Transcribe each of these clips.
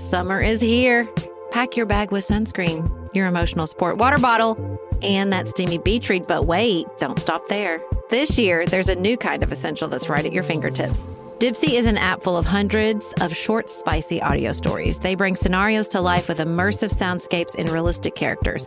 Summer is here. Pack your bag with sunscreen, your emotional support water bottle, and that steamy beach read. But wait, don't stop there. This year, there's a new kind of essential that's right at your fingertips. Dipsea is an app full of hundreds of short, spicy audio stories. They bring scenarios to life with immersive soundscapes and realistic characters.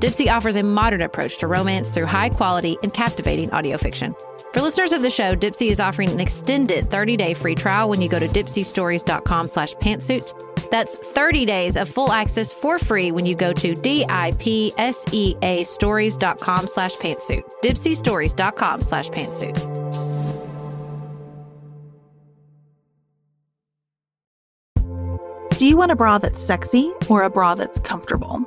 Dipsea offers a modern approach to romance through high quality and captivating audio fiction. For listeners of the show, Dipsea is offering an extended 30-day free trial when you go to dipseastories.com slash pantsuit. That's 30 days of full access for free when you go to D-I-P-S-E-A stories.com slash pantsuit. dipseastories.com slash pantsuit. Do you want a bra that's sexy or a bra that's comfortable?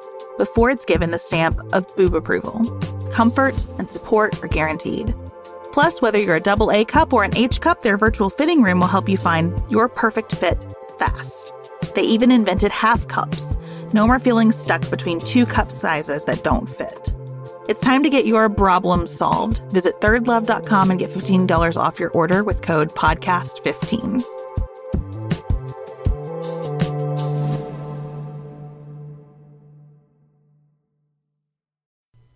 before it's given the stamp of boob approval. Comfort and support are guaranteed. Plus, whether you're a double A cup or an H cup, their virtual fitting room will help you find your perfect fit fast. They even invented half cups. No more feeling stuck between two cup sizes that don't fit. It's time to get your problem solved. Visit thirdlove.com and get $15 off your order with code PODCAST15.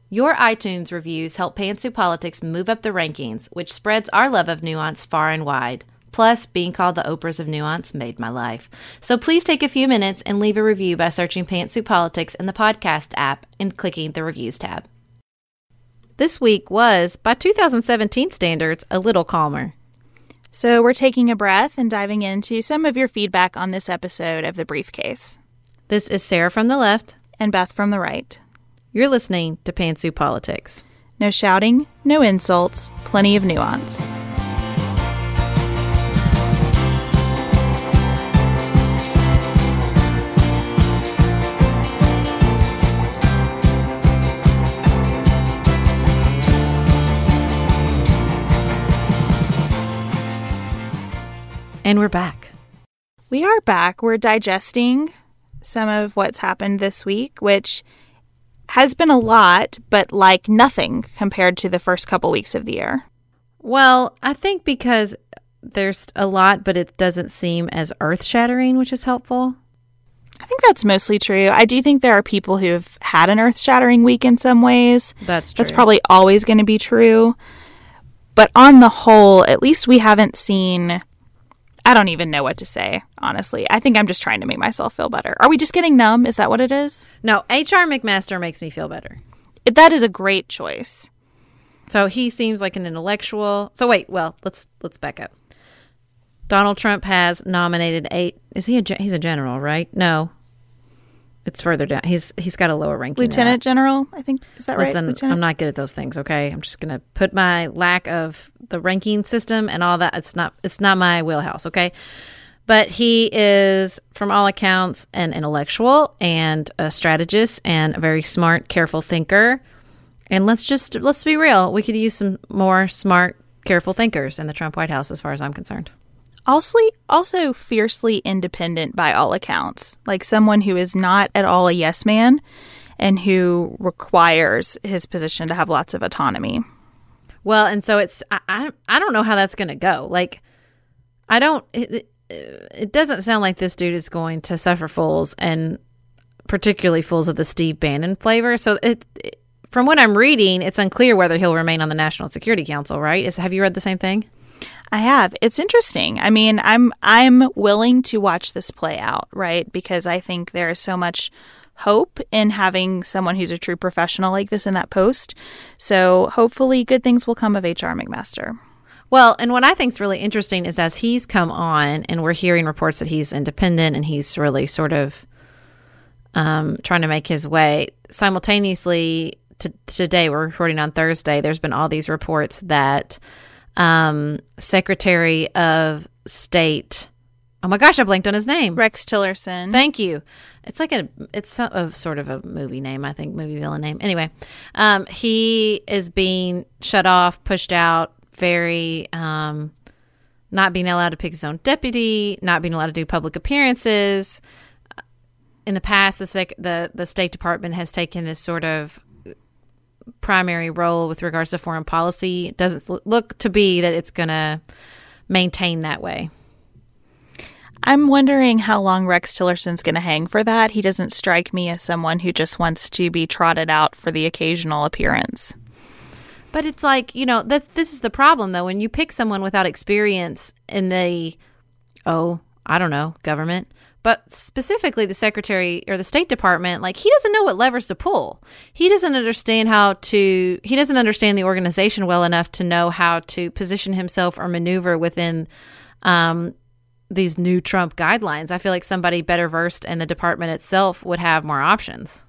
Your iTunes reviews help Pantsuit Politics move up the rankings, which spreads our love of nuance far and wide. Plus, being called the Oprahs of Nuance made my life. So please take a few minutes and leave a review by searching Pantsuit Politics in the podcast app and clicking the reviews tab. This week was, by 2017 standards, a little calmer. So, we're taking a breath and diving into some of your feedback on this episode of The Briefcase. This is Sarah from the left and Beth from the right. You're listening to Pantsuit Politics. No shouting, no insults, plenty of nuance. And we're back. We are back. We're digesting some of what's happened this week, which has been a lot, but like nothing compared to the first couple weeks of the year. Well, I think because there's a lot, but it doesn't seem as earth shattering, which is helpful. I think that's mostly true. I do think there are people who have had an earth shattering week in some ways. That's true. That's probably always going to be true. But on the whole, at least we haven't seen I don't even know what to say, honestly. I think I'm just trying to make myself feel better. Are we just getting numb? Is that what it is? No, H.R. McMaster makes me feel better. That is a great choice. So he seems like an intellectual. So wait, well, let's let's back up. Donald Trump has nominated eight. Is he a he's a general, right? No, it's further down. He's he's got a lower ranking. Lieutenant General, I think is that Listen, right? Lieutenant? I'm not good at those things. Okay, I'm just gonna put my lack of the ranking system and all that. It's not it's not my wheelhouse. Okay, but he is, from all accounts, an intellectual and a strategist and a very smart, careful thinker. And let's just let's be real. We could use some more smart, careful thinkers in the Trump White House, as far as I'm concerned also also fiercely independent by all accounts like someone who is not at all a yes man and who requires his position to have lots of autonomy Well, and so it's I I, I don't know how that's going to go. Like I don't it, it, doesn't sound like this dude is going to suffer fools and particularly fools of the Steve Bannon flavor. So it, it from what I'm reading, it's unclear whether he'll remain on the National Security Council, right? Is have you read the same thing? I have. It's interesting. I mean, I'm I'm willing to watch this play out, right? Because I think there is so much hope in having someone who's a true professional like this in that post. So hopefully good things will come of HR McMaster. Well, and what I think is really interesting is as he's come on and we're hearing reports that he's independent and he's really sort of um, trying to make his way simultaneously to, today we're recording on Thursday. There's been all these reports that um, Secretary of State. Oh my gosh, I blanked on his name. Rex Tillerson. Thank you. It's like a it's a, a sort of a movie name, I think, movie villain name. Anyway, um, he is being shut off, pushed out, very um, not being allowed to pick his own deputy, not being allowed to do public appearances. In the past, the sec- the the State Department has taken this sort of primary role with regards to foreign policy. Doesn't look to be that it's going to maintain that way. I'm wondering how long Rex Tillerson's going to hang for that. He doesn't strike me as someone who just wants to be trotted out for the occasional appearance. But it's like, you know, that this is the problem though. When you pick someone without experience in the oh, I don't know, government, but specifically the secretary or the state department like he doesn't know what levers to pull. He doesn't understand how to he doesn't understand the organization well enough to know how to position himself or maneuver within um, these new trump guidelines. I feel like somebody better versed in the department itself would have more options.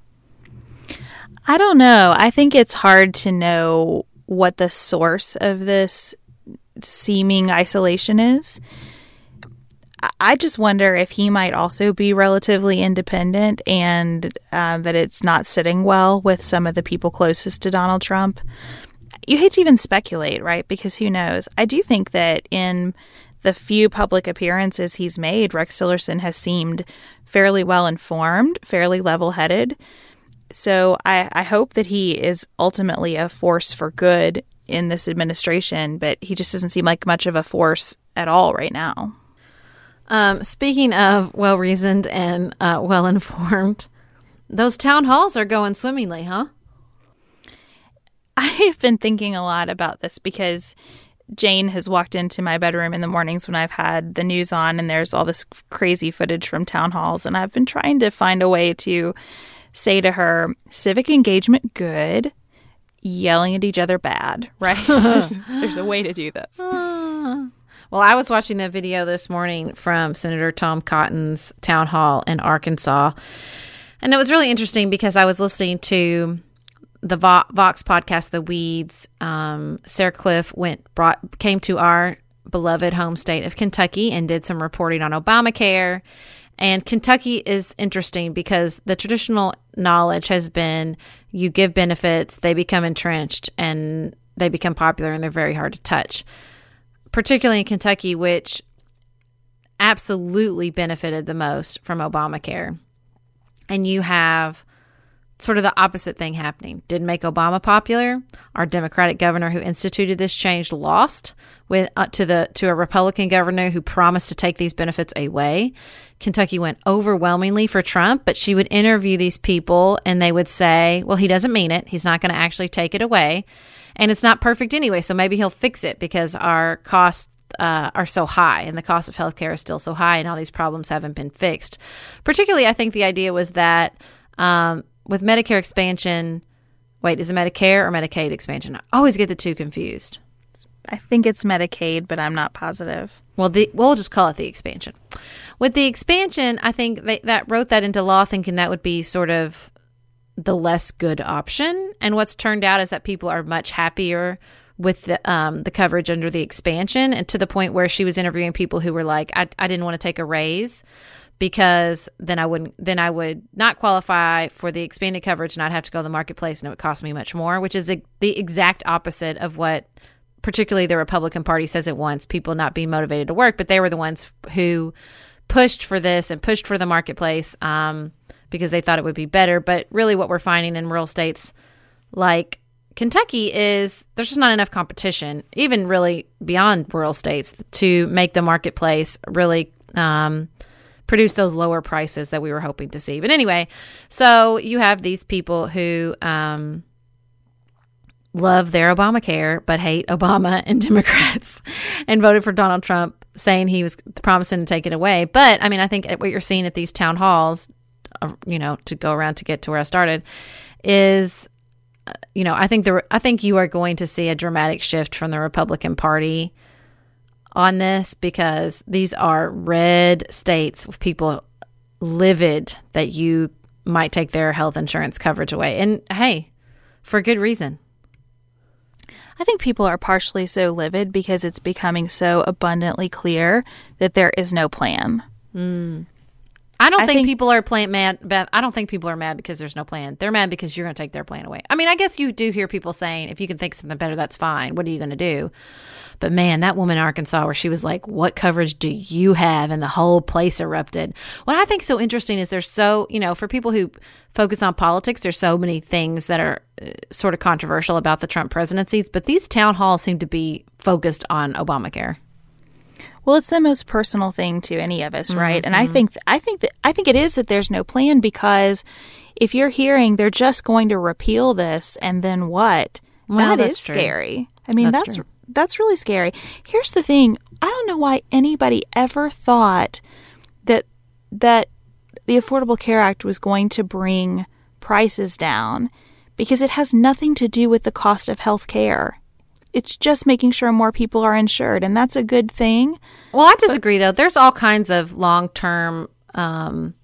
I don't know. I think it's hard to know what the source of this seeming isolation is I just wonder if he might also be relatively independent and uh, that it's not sitting well with some of the people closest to Donald Trump. You hate to even speculate, right? Because who knows? I do think that in the few public appearances he's made, Rex Tillerson has seemed fairly well informed, fairly level headed. So I, I hope that he is ultimately a force for good in this administration, but he just doesn't seem like much of a force at all right now. Um, speaking of well reasoned and uh, well informed, those town halls are going swimmingly, huh? I have been thinking a lot about this because Jane has walked into my bedroom in the mornings when I've had the news on, and there's all this crazy footage from town halls. And I've been trying to find a way to say to her, civic engagement, good, yelling at each other, bad, right? there's, there's, a way to do this. Well, I was watching the video this morning from Senator Tom Cotton's town hall in Arkansas. And it was really interesting because I was listening to the Vox podcast, The Weeds. Um, Sarah Kliff went brought came to our beloved home state of Kentucky and did some reporting on Obamacare. And Kentucky is interesting because the traditional knowledge has been you give benefits, they become entrenched, and they become popular, and they're very hard to touch particularly in Kentucky, which absolutely benefited the most from Obamacare. And you have sort of the opposite thing happening. Didn't make Obama popular. Our Democratic governor who instituted this change lost with uh, to the to a Republican governor who promised to take these benefits away. Kentucky went overwhelmingly for Trump, but she would interview these people and they would say, "Well, he doesn't mean it. He's not going to actually take it away." And it's not perfect anyway. So maybe he'll fix it because our costs uh, are so high and the cost of healthcare is still so high and all these problems haven't been fixed. Particularly, I think the idea was that um, with Medicare expansion, wait, is it Medicare or Medicaid expansion? I always get the two confused. I think it's Medicaid, but I'm not positive. Well, the, we'll just call it the expansion. With the expansion, I think they, that wrote that into law, thinking that would be sort of the less good option. And what's turned out is that people are much happier with the um, the coverage under the expansion, and to the point where she was interviewing people who were like, I, I didn't want to take a raise because then I wouldn't then I would not qualify for the expanded coverage and I'd have to go to the marketplace and it would cost me much more, which is a, the exact opposite of what particularly the Republican Party says it wants people not being motivated to work, but they were the ones who pushed for this and pushed for the marketplace. Um, because they thought it would be better. But really, what we're finding in rural states like Kentucky is there's just not enough competition, even really beyond rural states, to make the marketplace really um, produce those lower prices that we were hoping to see. But anyway, so you have these people who um, love their Obamacare but hate Obama and Democrats and voted for Donald Trump, saying he was promising to take it away. But I mean, I think what you're seeing at these town halls, uh, you know, to go around to get to where I started, is uh, you know, I think the I think you are going to see a dramatic shift from the Republican Party on this because these are red states with people livid that you might take their health insurance coverage away. And hey, for good reason. I think people are partially so livid because it's becoming so abundantly clear that there is no plan. Mm. I don't I think, think, people are plan mad. Beth, I don't think people are mad because there's no plan. They're mad because you're going to take their plan away. I mean, I guess you do hear people saying, if you can think something better, that's fine. What are you going to do? But man, that woman in Arkansas, where she was like, "What coverage do you have?" and the whole place erupted. What I think so interesting is there's so you know for people who focus on politics, there's so many things that are uh, sort of controversial about the Trump presidencies, but these town halls seem to be focused on Obamacare. Well, it's the most personal thing to any of us, right? Mm-hmm. And I mm-hmm. think I think that I think it is that there's no plan because if you're hearing they're just going to repeal this and then what? Well, that is true. scary. I mean, that's that's, that's really scary. Here's the thing. I don't know why anybody ever thought that that the Affordable Care Act was going to bring prices down because it has nothing to do with the cost of health care. It's just making sure more people are insured, and that's a good thing. Well, I disagree, but- though. There's all kinds of long term um,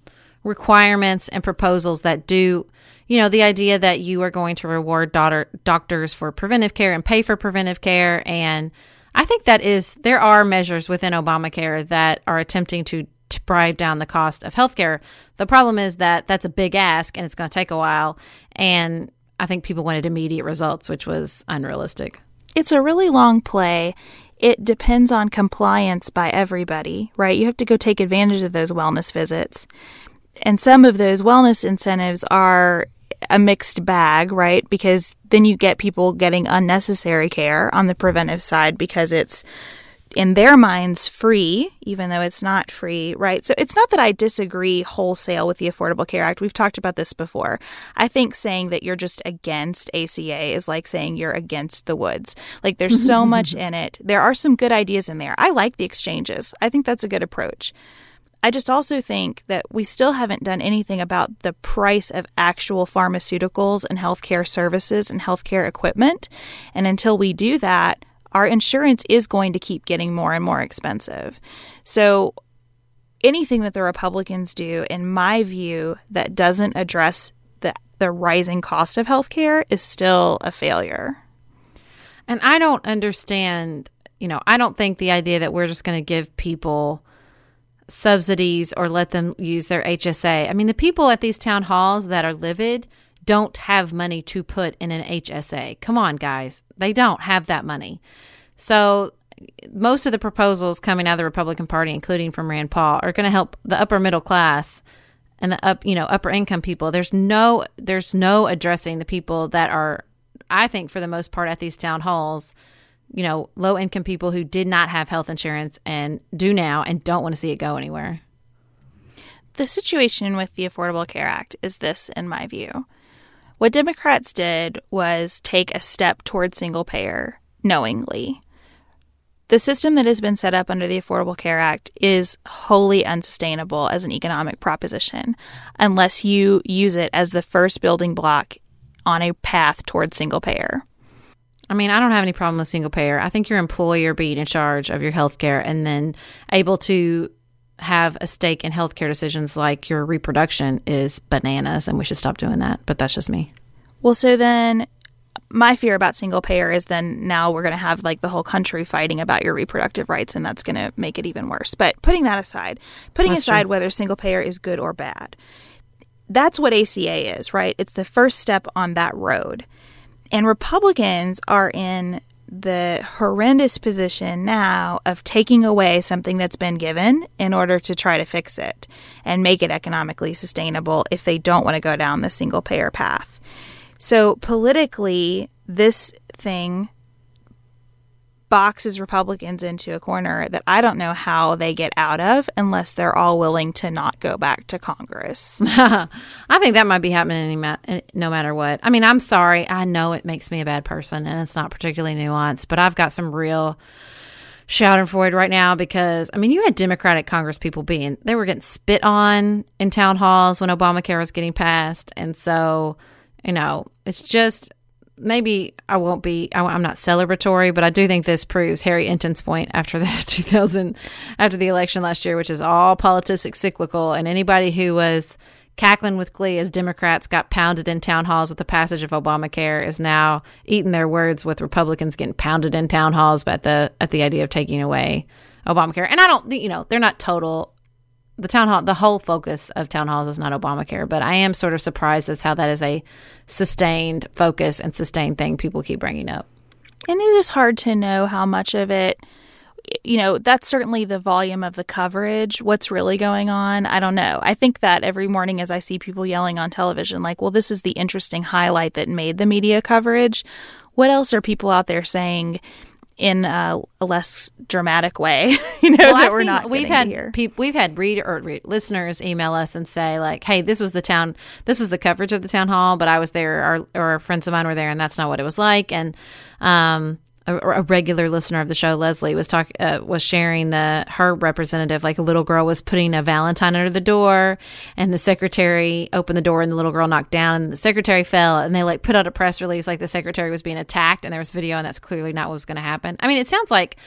requirements and proposals that do you know, the idea that you are going to reward daughter, doctors for preventive care and pay for preventive care. And I think that is, there are measures within Obamacare that are attempting to, to drive down the cost of healthcare. The problem is that that's a big ask and it's going to take a while. And I think people wanted immediate results, which was unrealistic. It's a really long play. It depends on compliance by everybody, right? You have to go take advantage of those wellness visits. And some of those wellness incentives are a mixed bag, right? Because then you get people getting unnecessary care on the preventive side because it's in their minds free, even though it's not free, right? So it's not that I disagree wholesale with the Affordable Care Act. We've talked about this before. I think saying that you're just against ACA is like saying you're against the woods. Like there's so much in it. There are some good ideas in there. I like the exchanges, I think that's a good approach. I just also think that we still haven't done anything about the price of actual pharmaceuticals and healthcare services and healthcare equipment. And until we do that, our insurance is going to keep getting more and more expensive. So, anything that the Republicans do, in my view, that doesn't address the, the rising cost of healthcare is still a failure. And I don't understand, you know, I don't think the idea that we're just going to give people subsidies or let them use their HSA. I mean, the people at these town halls that are livid don't have money to put in an HSA. Come on, guys. They don't have that money. So, most of the proposals coming out of the Republican Party, including from Rand Paul, are going to help the upper middle class and the up, you know, upper income people. There's no there's no addressing the people that are I think for the most part at these town halls you know, low income people who did not have health insurance and do now and don't want to see it go anywhere. The situation with the Affordable Care Act is this, in my view. What Democrats did was take a step toward single payer knowingly. The system that has been set up under the Affordable Care Act is wholly unsustainable as an economic proposition unless you use it as the first building block on a path toward single payer. I mean, I don't have any problem with single payer. I think your employer being in charge of your health care and then able to have a stake in healthcare decisions like your reproduction is bananas and we should stop doing that. But that's just me. Well, so then my fear about single payer is then now we're going to have like the whole country fighting about your reproductive rights and that's going to make it even worse. But putting that aside, putting that's aside true. whether single payer is good or bad, that's what ACA is, right? It's the first step on that road. And Republicans are in the horrendous position now of taking away something that's been given in order to try to fix it and make it economically sustainable if they don't want to go down the single payer path. So politically, this thing boxes Republicans into a corner that I don't know how they get out of unless they're all willing to not go back to Congress. I think that might be happening ma- eh, no matter what. I mean, I'm sorry. I know it makes me a bad person and it's not particularly nuanced, but I've got some real shouting Schadenfreude right now because I mean you had Democratic Congress people being they were getting spit on in town halls when Obamacare was getting passed, and so you know it's just maybe I won't be, I, am not celebratory, but I do think this proves Harry Enten's point after the 2000, after the election last year, which is all politics cyclical. And anybody who was cackling with glee as Democrats got pounded in town halls with the passage of Obamacare is now eating their words with Republicans getting pounded in town halls at the, at the idea of taking away Obamacare. And I don't, you know, they're not total the town hall, the whole focus of town halls is not Obamacare, but I am sort of surprised as how that is a sustained focus and sustained thing people keep bringing up. And it is hard to know how much of it, you know, that's certainly the volume of the coverage. What's really going on, I don't know. I think that every morning as I see people yelling on television, like, well, this is the interesting highlight that made the media coverage. What else are people out there saying? In a, a, less dramatic way, you know, well, that I've we're seen, not. We've had people, we've had reader or read, listeners email us and say like, "Hey, this was the town, this was the coverage of the town hall, but I was there, or, or friends of mine were there, and that's not what it was like." And um, a, a, regular listener of the show, Leslie, was talk uh, was sharing the her representative, like a little girl was putting a Valentine under the door, and the secretary opened the door, and the little girl knocked down, and the secretary fell, and they like put out a press release like the secretary was being attacked, and there was video, and that's clearly not what was going to happen. I mean, it sounds like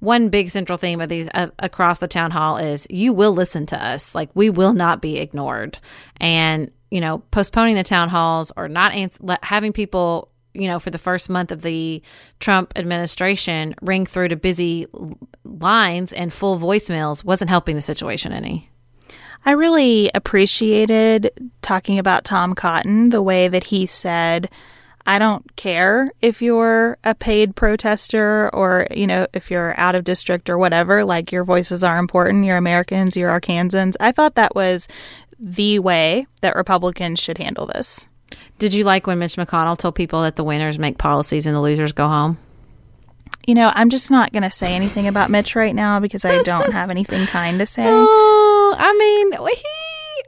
one big central theme of these uh, across the town hall is you will listen to us, like we will not be ignored, and you know, postponing the town halls or not ans- having people you know, for the first month of the Trump administration, ring through to busy lines and full voicemails wasn't helping the situation any. I really appreciated talking about Tom Cotton, the way that he said, I don't care if you're a paid protester or, you know, if you're out of district or whatever, like your voices are important. You're Americans, you're Arkansans. I thought that was the way that Republicans should handle this. Did you like when Mitch McConnell told people that the winners make policies and the losers go home? You know, I'm just not going to say anything about Mitch right now because I don't have anything kind to say. Oh, I mean, he,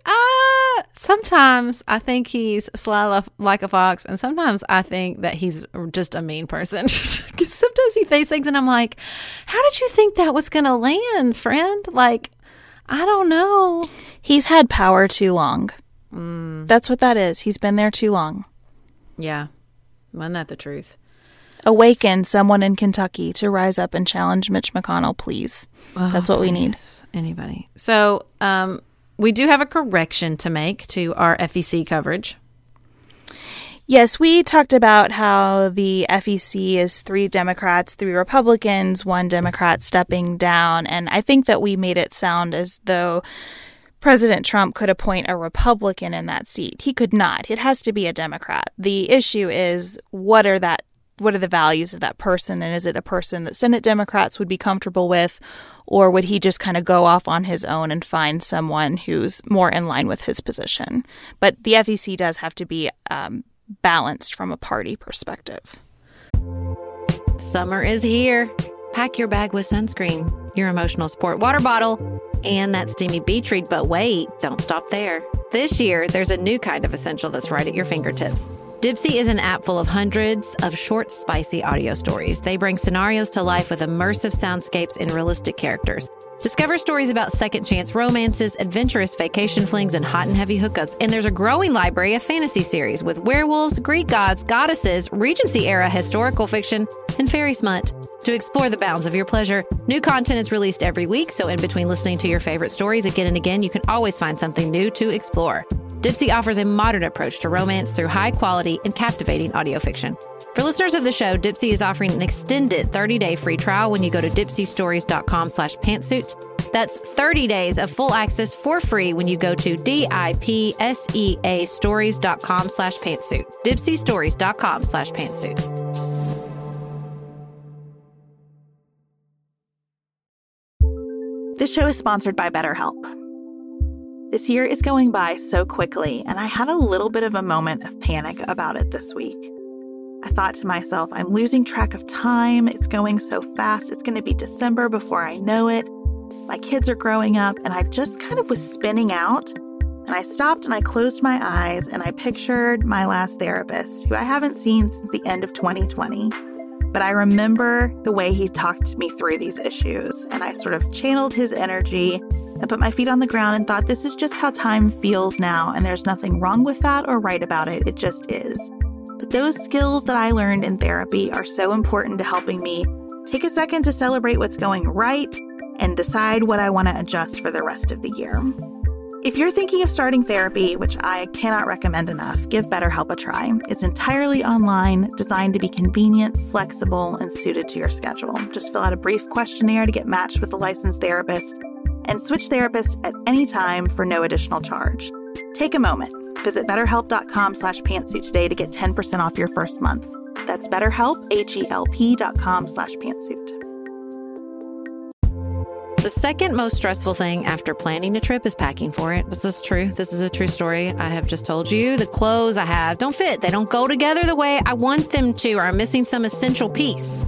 uh, sometimes I think he's sly like a fox, and sometimes I think that he's just a mean person. Sometimes he says things, and I'm like, how did you think that was going to land, friend? Like, I don't know. He's had power too long. Mm. That's what that is. He's been there too long. Yeah. Wasn't that the truth? Awaken someone in Kentucky to rise up and challenge Mitch McConnell, please. Oh, That's what please. we need. Anybody. So, um, we do have a correction to make to our FEC coverage. Yes, we talked about how the FEC is three Democrats, three Republicans, one Democrat stepping down. And I think that we made it sound as though President Trump could appoint a Republican in that seat. He could not. It has to be a Democrat. The issue is what are that what are the values of that person and is it a person that Senate Democrats would be comfortable with or would he just kind of go off on his own and find someone who's more in line with his position? But the FEC does have to be um, balanced from a party perspective. Summer is here. Pack your bag with sunscreen, your emotional support water bottle and that steamy beach read. But wait, don't stop there. This year, there's a new kind of essential that's right at your fingertips. Dipsea is an app full of hundreds of short, spicy audio stories. They bring scenarios to life with immersive soundscapes and realistic characters. Discover stories about second chance romances, adventurous vacation flings, and hot and heavy hookups. And there's a growing library of fantasy series with werewolves, Greek gods, goddesses, Regency era historical fiction, and fairy smut. To explore the bounds of your pleasure, new content is released every week, so in between listening to your favorite stories again and again, you can always find something new to explore. Dipsea offers a modern approach to romance through high quality and captivating audio fiction. For listeners of the show, Dipsea is offering an extended 30-day free trial when you go to dipseastories.com slash pantsuit. That's 30 days of full access for free when you go to D-I-P-S-E-A stories.com slash pantsuit. dipseastories.com slash pantsuit. This show is sponsored by BetterHelp. This year is going by so quickly, and I had a little bit of a moment of panic about it this week. I thought to myself, I'm losing track of time. It's going so fast. It's going to be December before I know it. My kids are growing up, and I just kind of was spinning out. And I stopped and I closed my eyes and I pictured my last therapist, who I haven't seen since the end of 2020. But I remember the way he talked me through these issues, and I sort of channeled his energy and put my feet on the ground and thought, this is just how time feels now, and there's nothing wrong with that or right about it. It just is. But those skills that I learned in therapy are so important to helping me take a second to celebrate what's going right and decide what I want to adjust for the rest of the year. If you're thinking of starting therapy, which I cannot recommend enough, give BetterHelp a try. It's entirely online, designed to be convenient, flexible, and suited to your schedule. Just fill out a brief questionnaire to get matched with a licensed therapist and switch therapists at any time for no additional charge. Take a moment. Visit betterhelp.com slash pantsuit today to get 10% off your first month. That's betterhelp, H-E-L-P dot com slash pantsuit. The second most stressful thing after planning a trip is packing for it. This is true. This is a true story. I have just told you the clothes I have don't fit. They don't go together the way I want them to, or I'm missing some essential piece.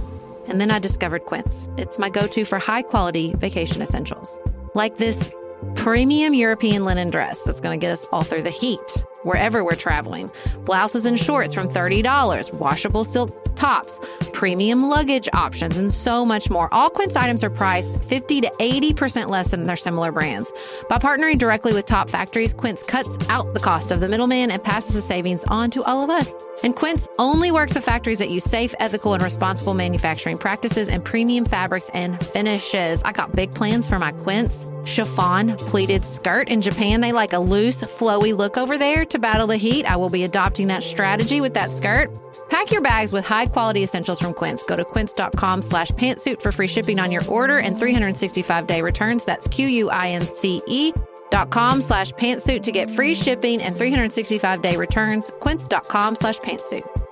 And then I discovered Quince. It's my go to for high quality vacation essentials, like this premium European linen dress that's going to get us all through the heat wherever we're traveling. Blouses and shorts from $30, washable silk tops, premium luggage options, and so much more. All Quince items are priced 50 to 80% less than their similar brands. By partnering directly with top factories, Quince cuts out the cost of the middleman and passes the savings on to all of us. And Quince only works with factories that use safe, ethical, and responsible manufacturing practices and premium fabrics and finishes. I got big plans for my Quince chiffon pleated skirt. In Japan, they like a loose, flowy look over there to battle the heat. I will be adopting that strategy with that skirt. Pack your bags with high quality essentials from Quince. Go to quince.com slash pantsuit for free shipping on your order and 365 day returns. That's Q U I N C E dot com slash pantsuit to get free shipping and 365 day returns. Quince.com slash pantsuit.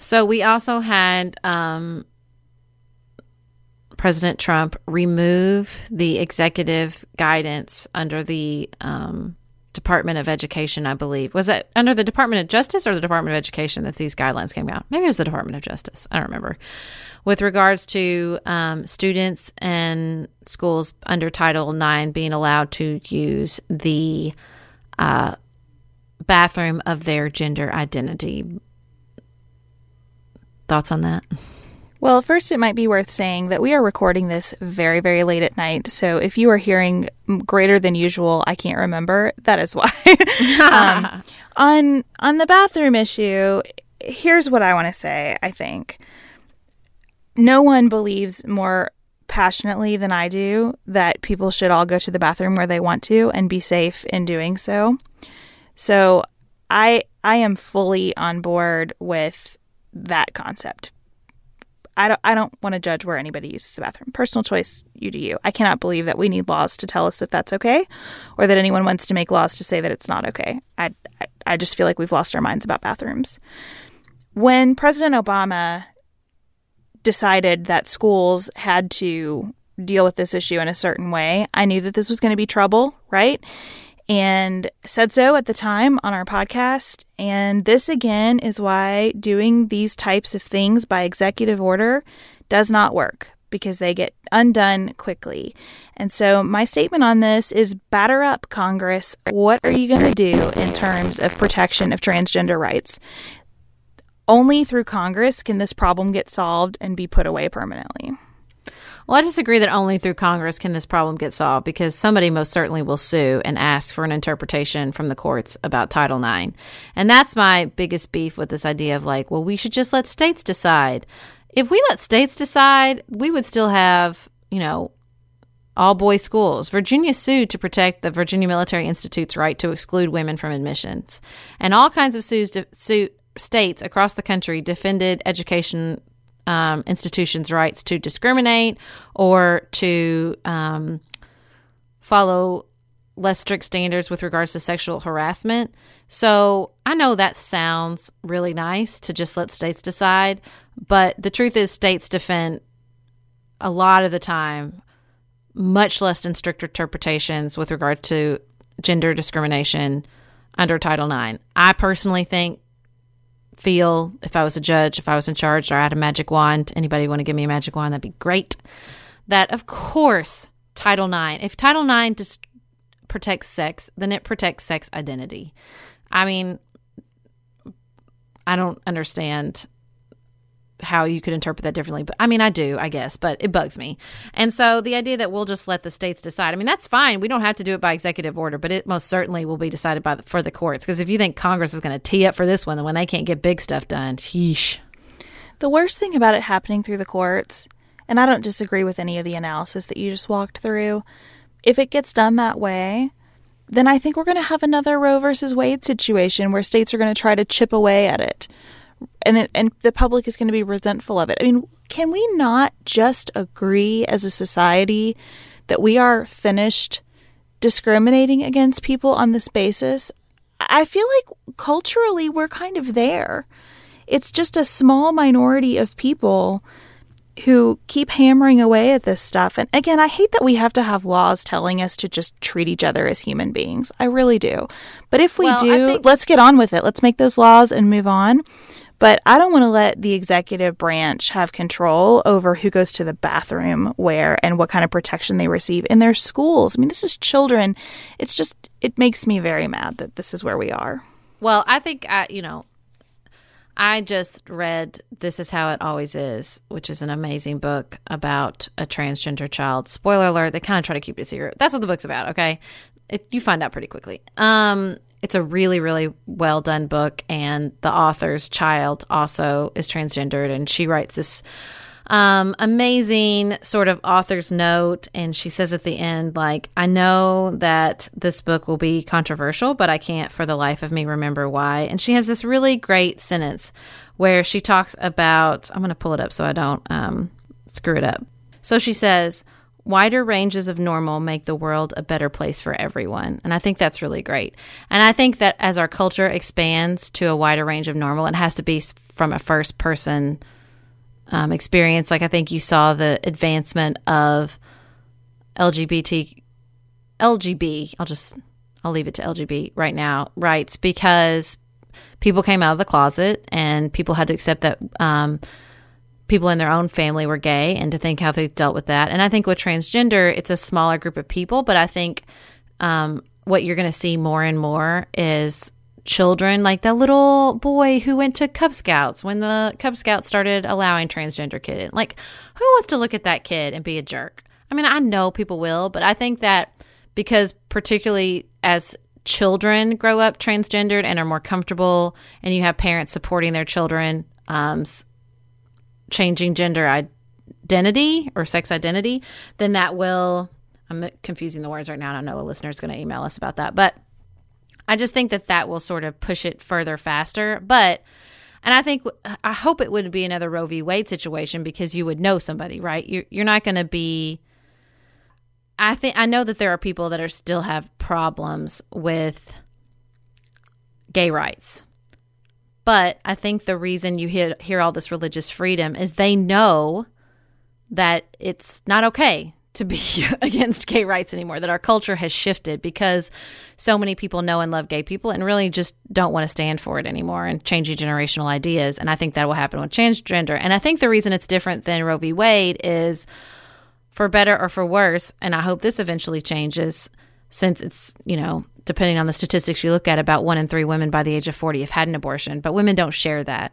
So we also had um, President Trump remove the executive guidance under the um, Department of Education, I believe. Was it under the Department of Justice or the Department of Education that these guidelines came out? Maybe it was the Department of Justice. I don't remember. With regards to um, students and schools under Title IX being allowed to use the uh, bathroom of their gender identity. Thoughts on that? Well, first, it might be worth saying that we are recording this very, very late at night. So if you are hearing greater than usual, I can't remember. That is why. um, on on the bathroom issue, here's what I want to say. I think no one believes more passionately than I do that people should all go to the bathroom where they want to and be safe in doing so. So I I am fully on board with that concept I don't, I don't want to judge where anybody uses the bathroom. Personal choice, you do you. I cannot believe that we need laws to tell us that that's okay or that anyone wants to make laws to say that it's not okay. I, I, I just feel like we've lost our minds about bathrooms. When President Obama decided that schools had to deal with this issue in a certain way, I knew that this was going to be trouble, right? And said so at the time on our podcast. And this again is why doing these types of things by executive order does not work because they get undone quickly. And so, my statement on this is batter up, Congress. What are you going to do in terms of protection of transgender rights? Only through Congress can this problem get solved and be put away permanently. Well, I disagree that only through Congress can this problem get solved because somebody most certainly will sue and ask for an interpretation from the courts about Title IX. And that's my biggest beef with this idea of like, well, we should just let states decide. If we let states decide, we would still have, you know, all boys schools. Virginia sued to protect the Virginia Military Institute's right to exclude women from admissions. And all kinds of sues, de- states across the country defended education um, institutions' rights to discriminate or to um, follow less strict standards with regards to sexual harassment. So I know that sounds really nice to just let states decide, but the truth is, states defend a lot of the time much less than strict interpretations with regard to gender discrimination under Title IX. I personally think, feel if I was a judge, if I was in charge, or I had a magic wand, anybody want to give me a magic wand, that'd be great. That, of course, Title IX, if Title IX just protects sex, then it protects sex identity. I mean, I don't understand how you could interpret that differently. But I mean, I do, I guess, but it bugs me. And so the idea that we'll just let the states decide, I mean, that's fine. We don't have to do it by executive order, but it most certainly will be decided by the, for the courts. Because if you think Congress is going to tee up for this one, then when they can't get big stuff done, yeesh. The worst thing about it happening through the courts, and I don't disagree with any of the analysis that you just walked through, if it gets done that way, then I think we're going to have another Roe versus Wade situation where states are going to try to chip away at it and it, and the public is going to be resentful of it. I mean, can we not just agree as a society that we are finished discriminating against people on this basis? I feel like culturally we're kind of there. It's just a small minority of people who keep hammering away at this stuff. And again, I hate that we have to have laws telling us to just treat each other as human beings. I really do. But if we well, do, think- let's get on with it. Let's make those laws and move on. But I don't want to let the executive branch have control over who goes to the bathroom where and what kind of protection they receive in their schools. I mean, this is children. It's just, it makes me very mad that this is where we are. Well, I think, I, you know, I just read This Is How It Always Is, which is an amazing book about a transgender child. Spoiler alert, they kind of try to keep it secret. That's what the book's about, okay? It, you find out pretty quickly. Um, it's a really, really well done book, and the author's child also is transgendered, and she writes this um, amazing sort of author's note. And she says at the end, like, I know that this book will be controversial, but I can't for the life of me remember why. And she has this really great sentence where she talks about, I'm going to pull it up so I don't um, screw it up. So she says, Wider ranges of normal make the world a better place for everyone. And I think that's really great. And I think that as our culture expands to a wider range of normal, it has to be from a first person um, experience. Like I think you saw the advancement of LGBT, LGB, I'll just, I'll leave it to LGB right now, rights, because people came out of the closet and people had to accept that. Um, people in their own family were gay and to think how they dealt with that. And I think with transgender, it's a smaller group of people, but I think um, what you're going to see more and more is children like the little boy who went to Cub Scouts when the Cub Scouts started allowing transgender kids. Like, who wants to look at that kid and be a jerk? I mean, I know people will, but I think that because particularly as children grow up transgendered and are more comfortable, and you have parents supporting their children um, changing gender identity or sex identity, then that will. I'm confusing the words right now. I don't know a listener's going to email us about that, but I just think that that will sort of push it further faster. But, and I think, I hope it wouldn't be another Roe v. Wade situation because you would know somebody, right? You're, you're not going to be. I think I know that there are people that are still have problems with gay rights. But I think the reason you hear, hear all this religious freedom is they know that it's not okay to be against gay rights anymore, that our culture has shifted because so many people know and love gay people and really just don't want to stand for it anymore and changing generational ideas. And I think that will happen with transgender. And I think the reason it's different than Roe v. Wade is for better or for worse, and I hope this eventually changes since it's, you know, depending on the statistics you look at, about one in three women by the age of 40 have had an abortion, but women don't share that.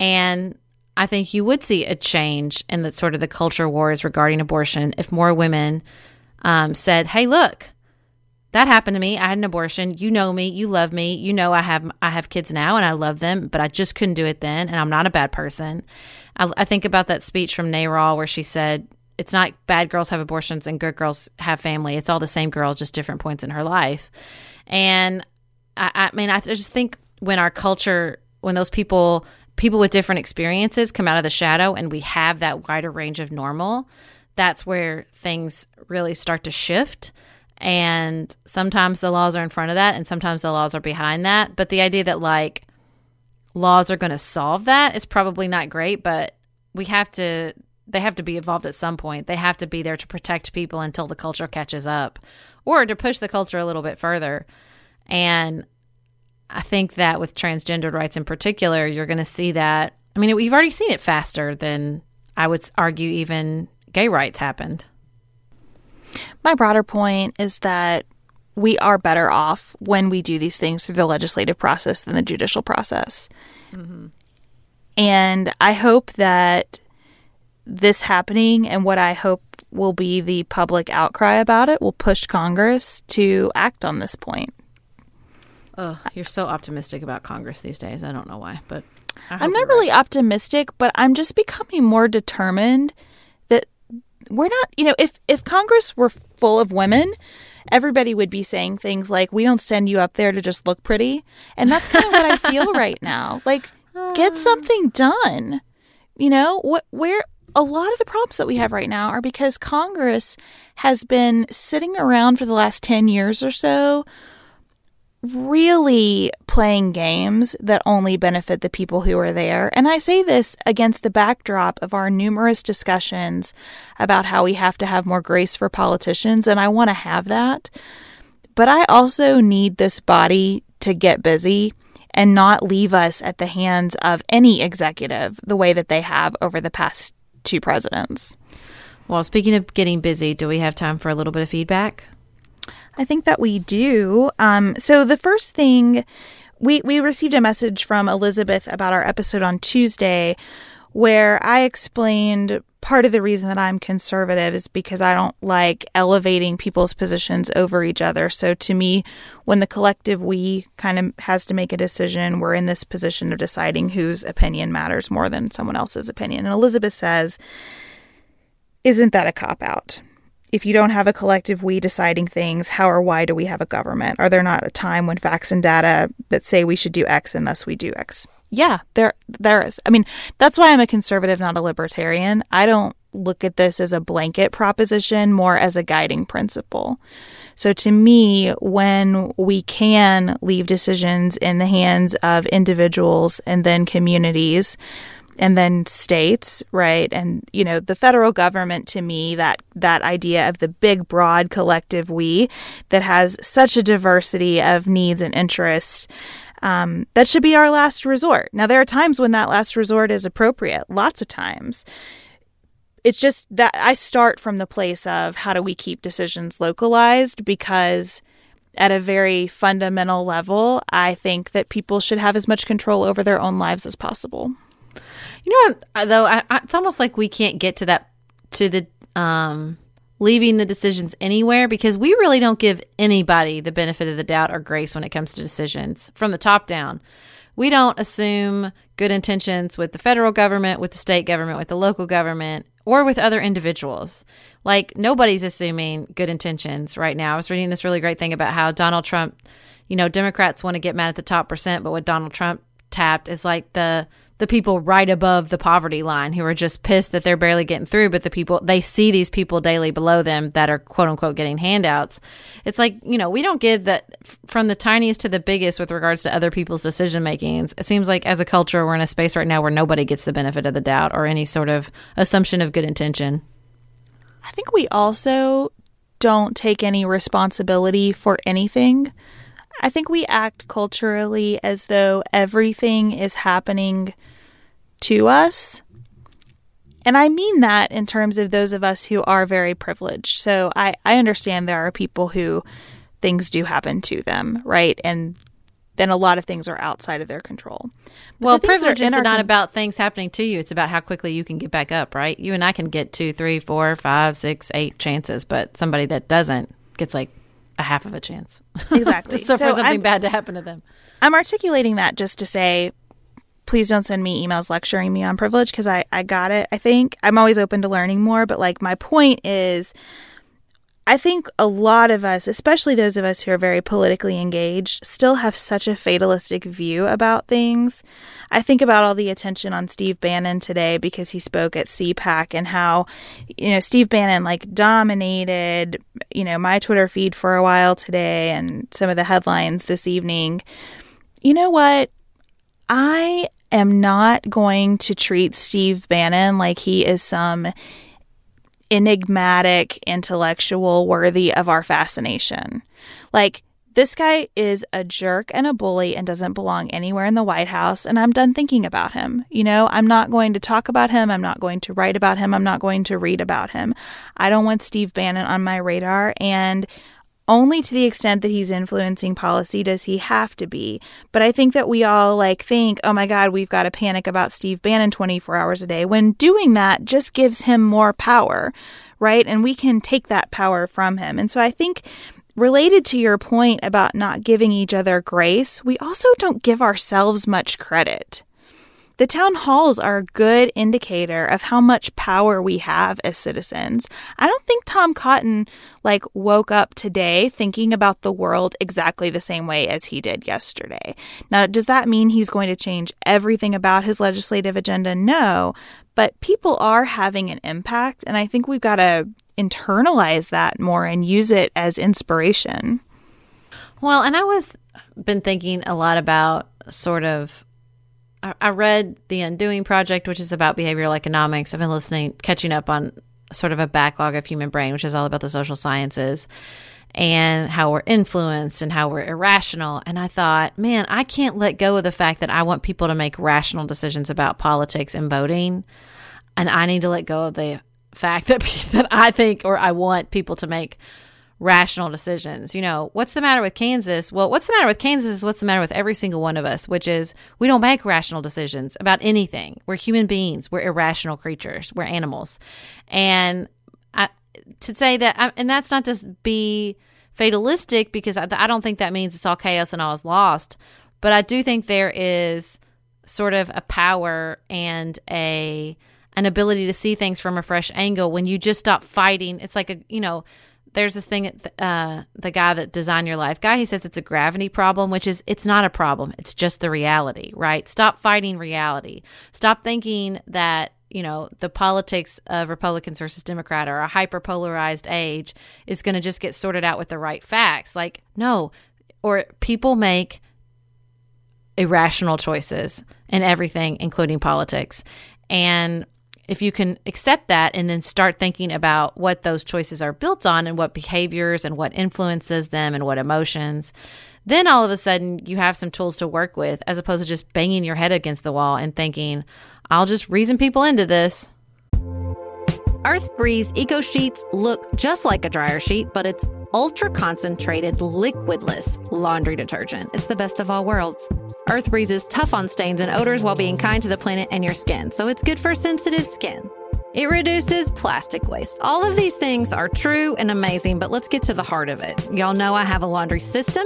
And I think you would see a change in the sort of the culture wars regarding abortion if more women um, said, "Hey, look, that happened to me. I had an abortion. You know me. You love me. You know I have I have kids now and I love them, but I just couldn't do it then, and I'm not a bad person." I, I think about that speech from NARAL where she said, "It's not bad girls have abortions and good girls have family. It's all the same girl, just different points in her life." And I, I mean, I just think when our culture, when those people people with different experiences come out of the shadow and we have that wider range of normal, that's where things really start to shift. And sometimes the laws are in front of that, and sometimes the laws are behind that. But the idea that like laws are going to solve that is probably not great, but we have to they have to be involved at some point. They have to be there to protect people until the culture catches up or to push the culture a little bit further. And I think that with transgendered rights in particular, you're going to see that. I mean, we've already seen it faster than I would argue even gay rights happened. My broader point is that we are better off when we do these things through the legislative process than the judicial process. Mm-hmm. And I hope that this happening and what I hope will be the public outcry about it will push Congress to act on this point. Oh, you're so optimistic about Congress these days. I don't know why, but I'm not really right. optimistic, but I'm just becoming more determined that we're not, you know, if if Congress were full of women, everybody would be saying things like we don't send you up there to just look pretty. And that's kind of what I feel right now. Like get uh. something done. You know, what where a lot of the problems that we have right now are because Congress has been sitting around for the last 10 years or so really playing games that only benefit the people who are there. And I say this against the backdrop of our numerous discussions about how we have to have more grace for politicians, and I want to have that. But I also need this body to get busy and not leave us at the hands of any executive the way that they have over the past two presidents. Well, speaking of getting busy, do we have time for a little bit of feedback? I think that we do. Um, so the first thing we we received a message from Elizabeth about our episode on Tuesday, where I explained part of the reason that I'm conservative is because I don't like elevating people's positions over each other. So to me, when the collective we kind of has to make a decision, we're in this position of deciding whose opinion matters more than someone else's opinion. And Elizabeth says, Isn't that a cop out? if you don't have a collective we deciding things, how or why do we have a government? Are there not a time when facts and data that say we should do X and thus we do X? Yeah, there there is. I mean, that's why I'm a conservative, not a libertarian. I don't look at this as a blanket proposition, more as a guiding principle. So to me, when we can leave decisions in the hands of individuals and then communities, and then states, right? And you know, the federal government to me that that idea of the big broad collective we that has such a diversity of needs and interests um, that should be our last resort. Now, there are times when that last resort is appropriate, lots of times. It's just that I start from the place of how do we keep decisions localized because at a very fundamental level, I think that people should have as much control over their own lives as possible. You know though? I, I, it's almost like we can't get to that, to the, um, leaving the decisions anywhere because we really don't give anybody the benefit of the doubt or grace when it comes to decisions from the top down. We don't assume good intentions with the federal government, with the state government, with the local government, or with other individuals. Like nobody's assuming good intentions right now. I was reading this really great thing about how Donald Trump, you know, Democrats want to get mad at the top percent, but what Donald Trump tapped is like the the people right above the poverty line who are just pissed that they're barely getting through, but the people they see these people daily below them that are quote unquote getting handouts. It's like, you know, we don't give that from the tiniest to the biggest with regards to other people's decision making. It seems like as a culture, we're in a space right now where nobody gets the benefit of the doubt or any sort of assumption of good intention. I think we also don't take any responsibility for anything. I think we act culturally as though everything is happening to us. And I mean that in terms of those of us who are very privileged. So I, I understand there are people who things do happen to them, right? And then a lot of things are outside of their control. But well, privilege is not con- about things happening to you. It's about how quickly you can get back up, right? You and I can get two, three, four, five, six, eight chances, but somebody that doesn't gets like a half of a chance. Exactly. so, so for something I'm, bad to happen to them. I'm articulating that just to say please don't send me emails lecturing me on privilege because I, I got it. I think I'm always open to learning more, but like my point is, I think a lot of us, especially those of us who are very politically engaged, still have such a fatalistic view about things. I think about all the attention on Steve Bannon today because he spoke at CPAC and how, you know, Steve Bannon like dominated, you know, my Twitter feed for a while today and some of the headlines this evening. You know what? I am not going to treat Steve Bannon like he is some enigmatic intellectual worthy of our fascination. Like, this guy is a jerk and a bully and doesn't belong anywhere in the White House, and I'm done thinking about him. You know, I'm not going to talk about him. I'm not going to write about him. I'm not going to read about him. I don't want Steve Bannon on my radar, and only to the extent that he's influencing policy does he have to be. But I think that we all like think, oh my God, we've got to panic about Steve Bannon 24 hours a day, when doing that just gives him more power, right? And we can take that power from him. And so I think Related to your point about not giving each other grace, we also don't give ourselves much credit. The town halls are a good indicator of how much power we have as citizens. I don't think Tom Cotton like woke up today thinking about the world exactly the same way as he did yesterday. Now, does that mean he's going to change everything about his legislative agenda? No, but people are having an impact and I think we've got to internalize that more and use it as inspiration. Well, and I was been thinking a lot about sort of I read The Undoing Project, which is about behavioral economics. I've been listening, catching up on sort of a backlog of Hidden Brain, which is all about the social sciences and how we're influenced and how we're irrational. And I thought, man, I can't let go of the fact that I want people to make rational decisions about politics and voting. And I need to let go of the fact that that I think or I want people to make rational decisions. You know, what's the matter with Kansas? Well, what's the matter with Kansas is what's the matter with every single one of us, which is we don't make rational decisions about anything. We're human beings. We're irrational creatures. We're animals. And I, to say that, and that's not to be fatalistic because I, I don't think that means it's all chaos and all is lost. But I do think there is sort of a power and a an ability to see things from a fresh angle when you just stop fighting. It's like a, you know, there's this thing, uh, the guy that designed your life guy, he says it's a gravity problem, which is, it's not a problem. It's just the reality, right? Stop fighting reality. Stop thinking that, you know, the politics of Republicans versus Democrat or a hyper polarized age is going to just get sorted out with the right facts. Like, no, or people make irrational choices in everything, including politics. And if you can accept that and then start thinking about what those choices are built on and what behaviors and what influences them and what emotions, then all of a sudden you have some tools to work with as opposed to just banging your head against the wall and thinking, I'll just reason people into this. Earth Breeze Eco Sheets look just like a dryer sheet, but it's ultra concentrated, liquidless laundry detergent. It's the best of all worlds. Earth Breeze is tough on stains and odors while being kind to the planet and your skin, so it's good for sensitive skin. It reduces plastic waste. All of these things are true and amazing, but let's get to the heart of it. Y'all know I have a laundry system.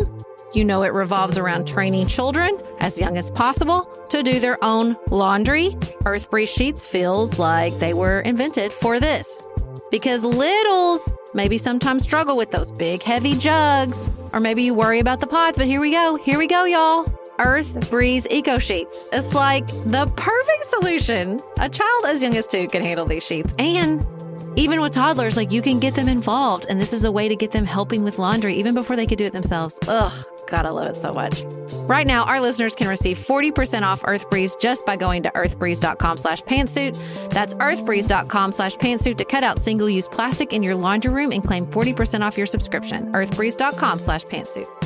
You know it revolves around training children as young as possible to do their own laundry. Earth Breeze Sheets feels like they were invented for this. Because littles maybe sometimes struggle with those big heavy jugs, or maybe you worry about the pods, but here we go. Here we go, y'all. Earth Breeze Eco Sheets. It's like the perfect solution. A child as young as two can handle these sheets. And even with toddlers, like you can get them involved. And this is a way to get them helping with laundry even before they could do it themselves. Ugh, God, I love it so much. Right now, our listeners can receive 40% off Earth Breeze just by going to earthbreeze.com slash pantsuit. That's earthbreeze.com slash pantsuit to cut out single-use plastic in your laundry room and claim 40% off your subscription. earthbreeze.com slash pantsuit.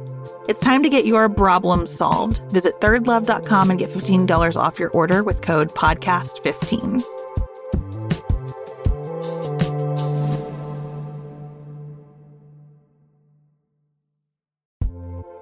It's time to get your problem solved. Visit thirdlove.com and get $15 off your order with code PODCAST15.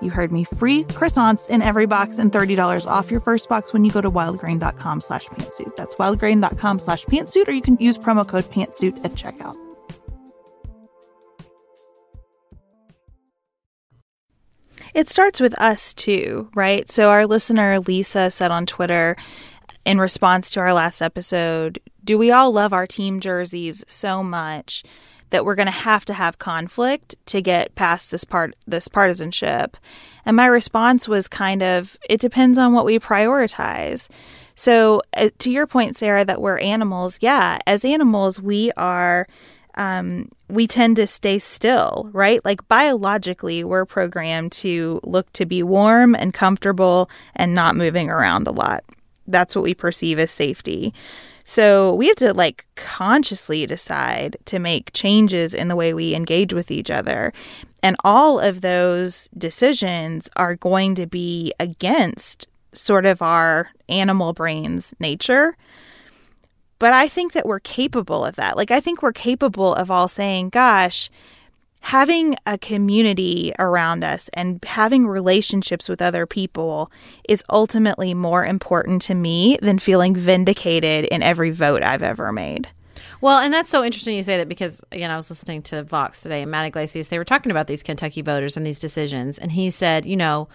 You heard me. Free croissants in every box and $30 off your first box when you go to wildgrain.com slash pantsuit. That's wildgrain.com slash pantsuit, or you can use promo code pantsuit at checkout. It starts with us too, right? So our listener Lisa said on Twitter in response to our last episode, do we all love our team jerseys so much that we're going to have to have conflict to get past this part this partisanship. And my response was kind of it depends on what we prioritize. So uh, to your point Sarah that we're animals, yeah, as animals we are um, we tend to stay still, right? Like biologically, we're programmed to look to be warm and comfortable and not moving around a lot. That's what we perceive as safety. So we have to like consciously decide to make changes in the way we engage with each other. And all of those decisions are going to be against sort of our animal brain's nature. But I think that we're capable of that. Like, I think we're capable of all saying, gosh, having a community around us and having relationships with other people is ultimately more important to me than feeling vindicated in every vote I've ever made. Well, and that's so interesting you say that because again, I was listening to Vox today and Matt Yglesias. They were talking about these Kentucky voters and these decisions, and he said, you know,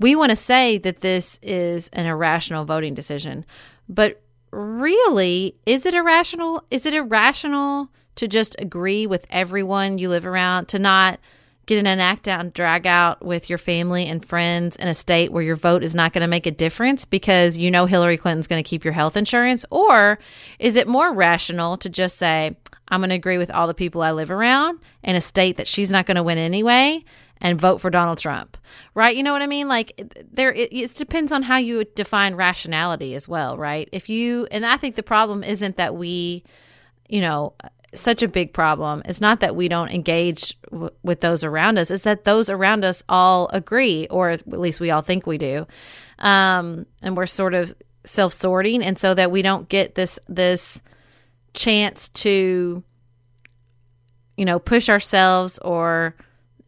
we want to say that this is an irrational voting decision, but really, is it irrational? Is it irrational to just agree with everyone you live around, to not get in an act out and drag out with your family and friends in a state where your vote is not going to make a difference because you know Hillary Clinton's going to keep your health insurance? Or is it more rational to just say, I'm going to agree with all the people I live around in a state that she's not going to win anyway and vote for Donald Trump? Right? You know what I mean? Like there it, it depends on how you define rationality as well, right? If you and I think the problem isn't that we you know such a big problem is not that we don't engage w- with those around us, is that those around us all agree, or at least we all think we do. Um, and we're sort of self sorting. And so that we don't get this, this chance to, you know, push ourselves or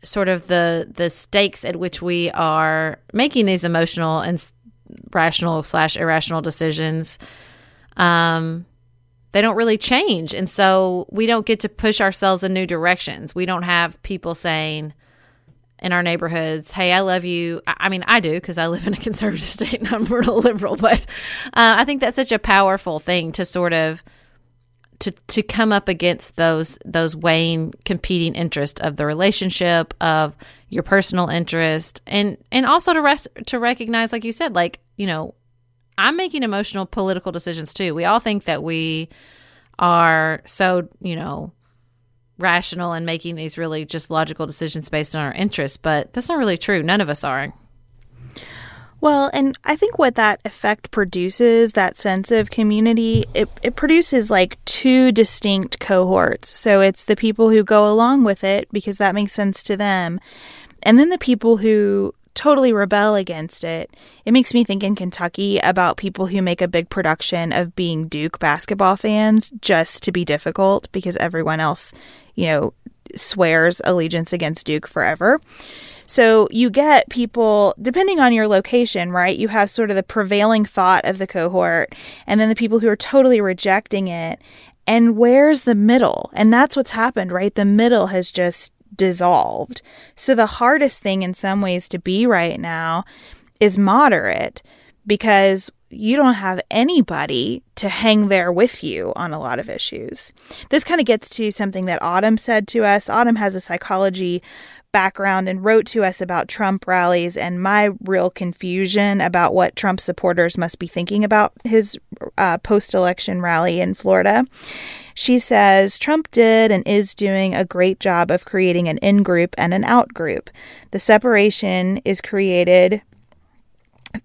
sort of the, the stakes at which we are making these emotional and rational slash irrational decisions. Um, they don't really change. And so we don't get to push ourselves in new directions. We don't have people saying in our neighborhoods, hey, I love you. I mean, I do because I live in a conservative state and I'm a liberal, but uh, I think that's such a powerful thing to sort of to to come up against those those weighing competing interest of the relationship of your personal interest and and also to rest to recognize like you said like you know I'm making emotional political decisions too. We all think that we are so, you know, rational and making these really just logical decisions based on our interests, but that's not really true. None of us are. Well, and I think what that effect produces, that sense of community, it, it produces like two distinct cohorts. So it's the people who go along with it because that makes sense to them. And then the people who totally rebel against it. It makes me think in Kentucky about people who make a big production of being Duke basketball fans just to be difficult because everyone else, you know, swears allegiance against Duke forever. So you get people, depending on your location, right? You have sort of the prevailing thought of the cohort, and then the people who are totally rejecting it. And where's the middle? And that's what's happened, right? The middle has just dissolved. So the hardest thing in some ways to be right now is moderate because you don't have anybody to hang there with you on a lot of issues. This kind of gets to something that Autumn said to us. Autumn has a psychology background and wrote to us about Trump rallies and my real confusion about what Trump supporters must be thinking about his uh, post election rally in Florida. She says Trump did and is doing a great job of creating an in group and an out group. The separation is created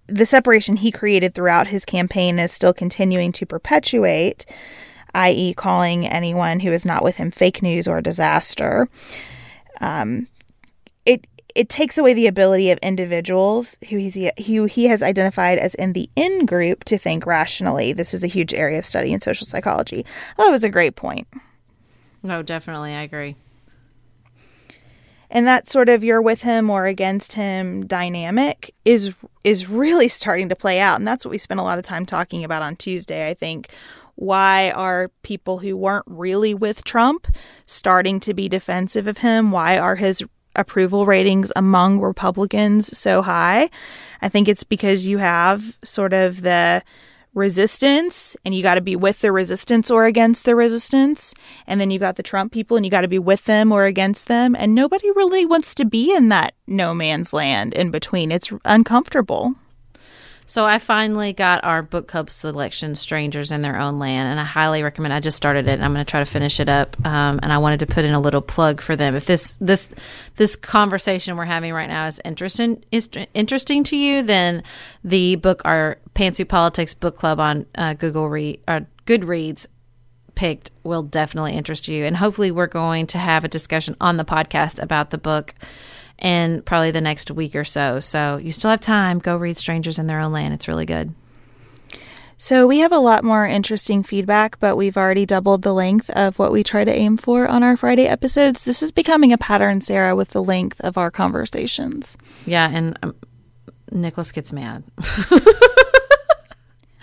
the separation he created throughout his campaign is still continuing to perpetuate, i.e., calling anyone who is not with him fake news or disaster. Um, it it takes away the ability of individuals who he's who he has identified as in the in group to think rationally. This is a huge area of study in social psychology. Oh, that was a great point. No, definitely, I agree and that sort of you're with him or against him dynamic is is really starting to play out and that's what we spent a lot of time talking about on Tuesday I think why are people who weren't really with Trump starting to be defensive of him why are his approval ratings among Republicans so high I think it's because you have sort of the resistance and you got to be with the resistance or against the resistance. And then you've got the Trump people and you got to be with them or against them. And nobody really wants to be in that no man's land in between. It's uncomfortable. So I finally got our book club selection, "Strangers in Their Own Land," and I highly recommend. I just started it, and I'm going to try to finish it up. Um, and I wanted to put in a little plug for them. If this this this conversation we're having right now is interesting is interesting to you, then the book our Pantsuit Politics book club on uh, Google Read or Goodreads picked will definitely interest you. And hopefully, we're going to have a discussion on the podcast about the book in probably the next week or so. So you still have time. Go read Strangers in Their Own Land. It's really good. So we have a lot more interesting feedback, but we've already doubled the length of what we try to aim for on our Friday episodes. This is becoming a pattern, Sarah, with the length of our conversations. Yeah, and um, Nicholas gets mad.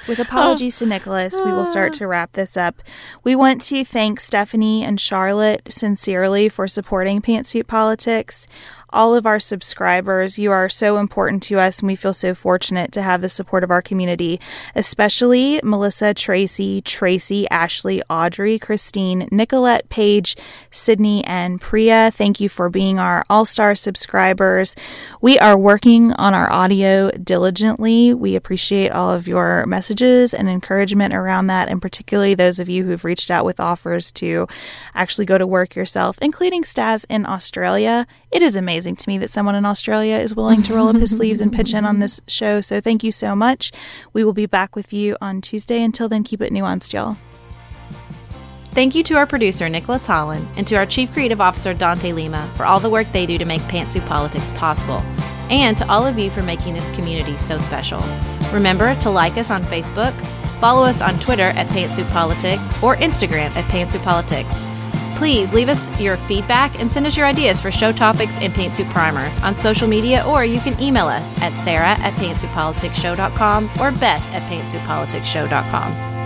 With apologies to Nicholas, we will start to wrap this up. We want to thank Stephanie and Charlotte sincerely for supporting Pantsuit Politics all of our subscribers. You are so important to us, and we feel so fortunate to have the support of our community, especially Melissa, Tracy, Tracy, Ashley, Audrey, Christine, Nicolette, Paige, Sydney, and Priya. Thank you for being our all star subscribers. We are working on our audio diligently. We appreciate all of your messages and encouragement around that, and particularly those of you who've reached out with offers to actually go to work yourself, including Stas in Australia. It is amazing amazing to me that someone in Australia is willing to roll up his sleeves and pitch in on this show. So thank you so much. We will be back with you on Tuesday. Until then, keep it nuanced, y'all. Thank you to our producer, Nicholas Holland, and to our Chief Creative Officer, Dante Lima, for all the work they do to make Pantsuit Politics possible, and to all of you for making this community so special. Remember to like us on Facebook, follow us on Twitter at Pantsuit Politics, or Instagram at Pantsuit Politics. Please leave us your feedback and send us your ideas for show topics and pantsuit primers on social media, or you can email us at sarah at pantsuitpoliticsshow.com or beth at pantsuitpoliticsshow.com.